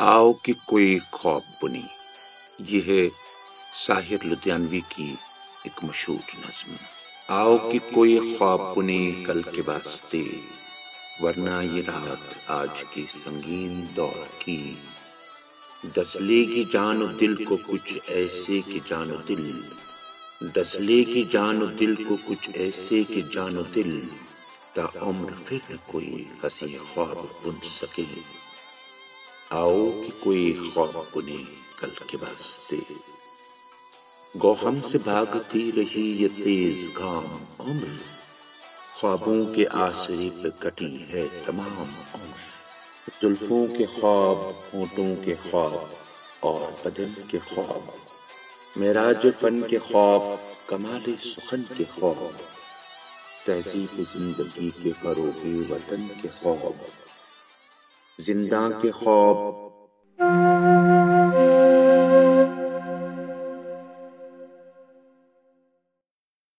आओ कि कोई ख्वाब बुनी। यह है साहिर लुधियानवी की एक मशहूर नज्म। आओ कि कोई ख्वाब बुनी कल के वास्ते। वरना ये रात आज की संगीन दौर की। डसलेगी जान दिल को कुछ ऐसे कि जान दिल। डसलेगी जान दिल को कुछ ऐसे कि जान दिल। ता उम्र फिर कोई हसी ख्वाब बुन सके। आओ कि कोई ख्वाब बुने कल के वास्ते गो हम से भागती रही ये तेज घाम उम्र ख्वाबों के आसरे पे कटी है तमाम उम्र जुल्फों के ख्वाब होठों के ख्वाब और बदन के ख्वाब मेराज फन के ख्वाब कमाल सुखन के ख्वाब तहजीब ज़िंदगी के फरोगे वतन के ख्वाब ज़िंदा के ख्वाब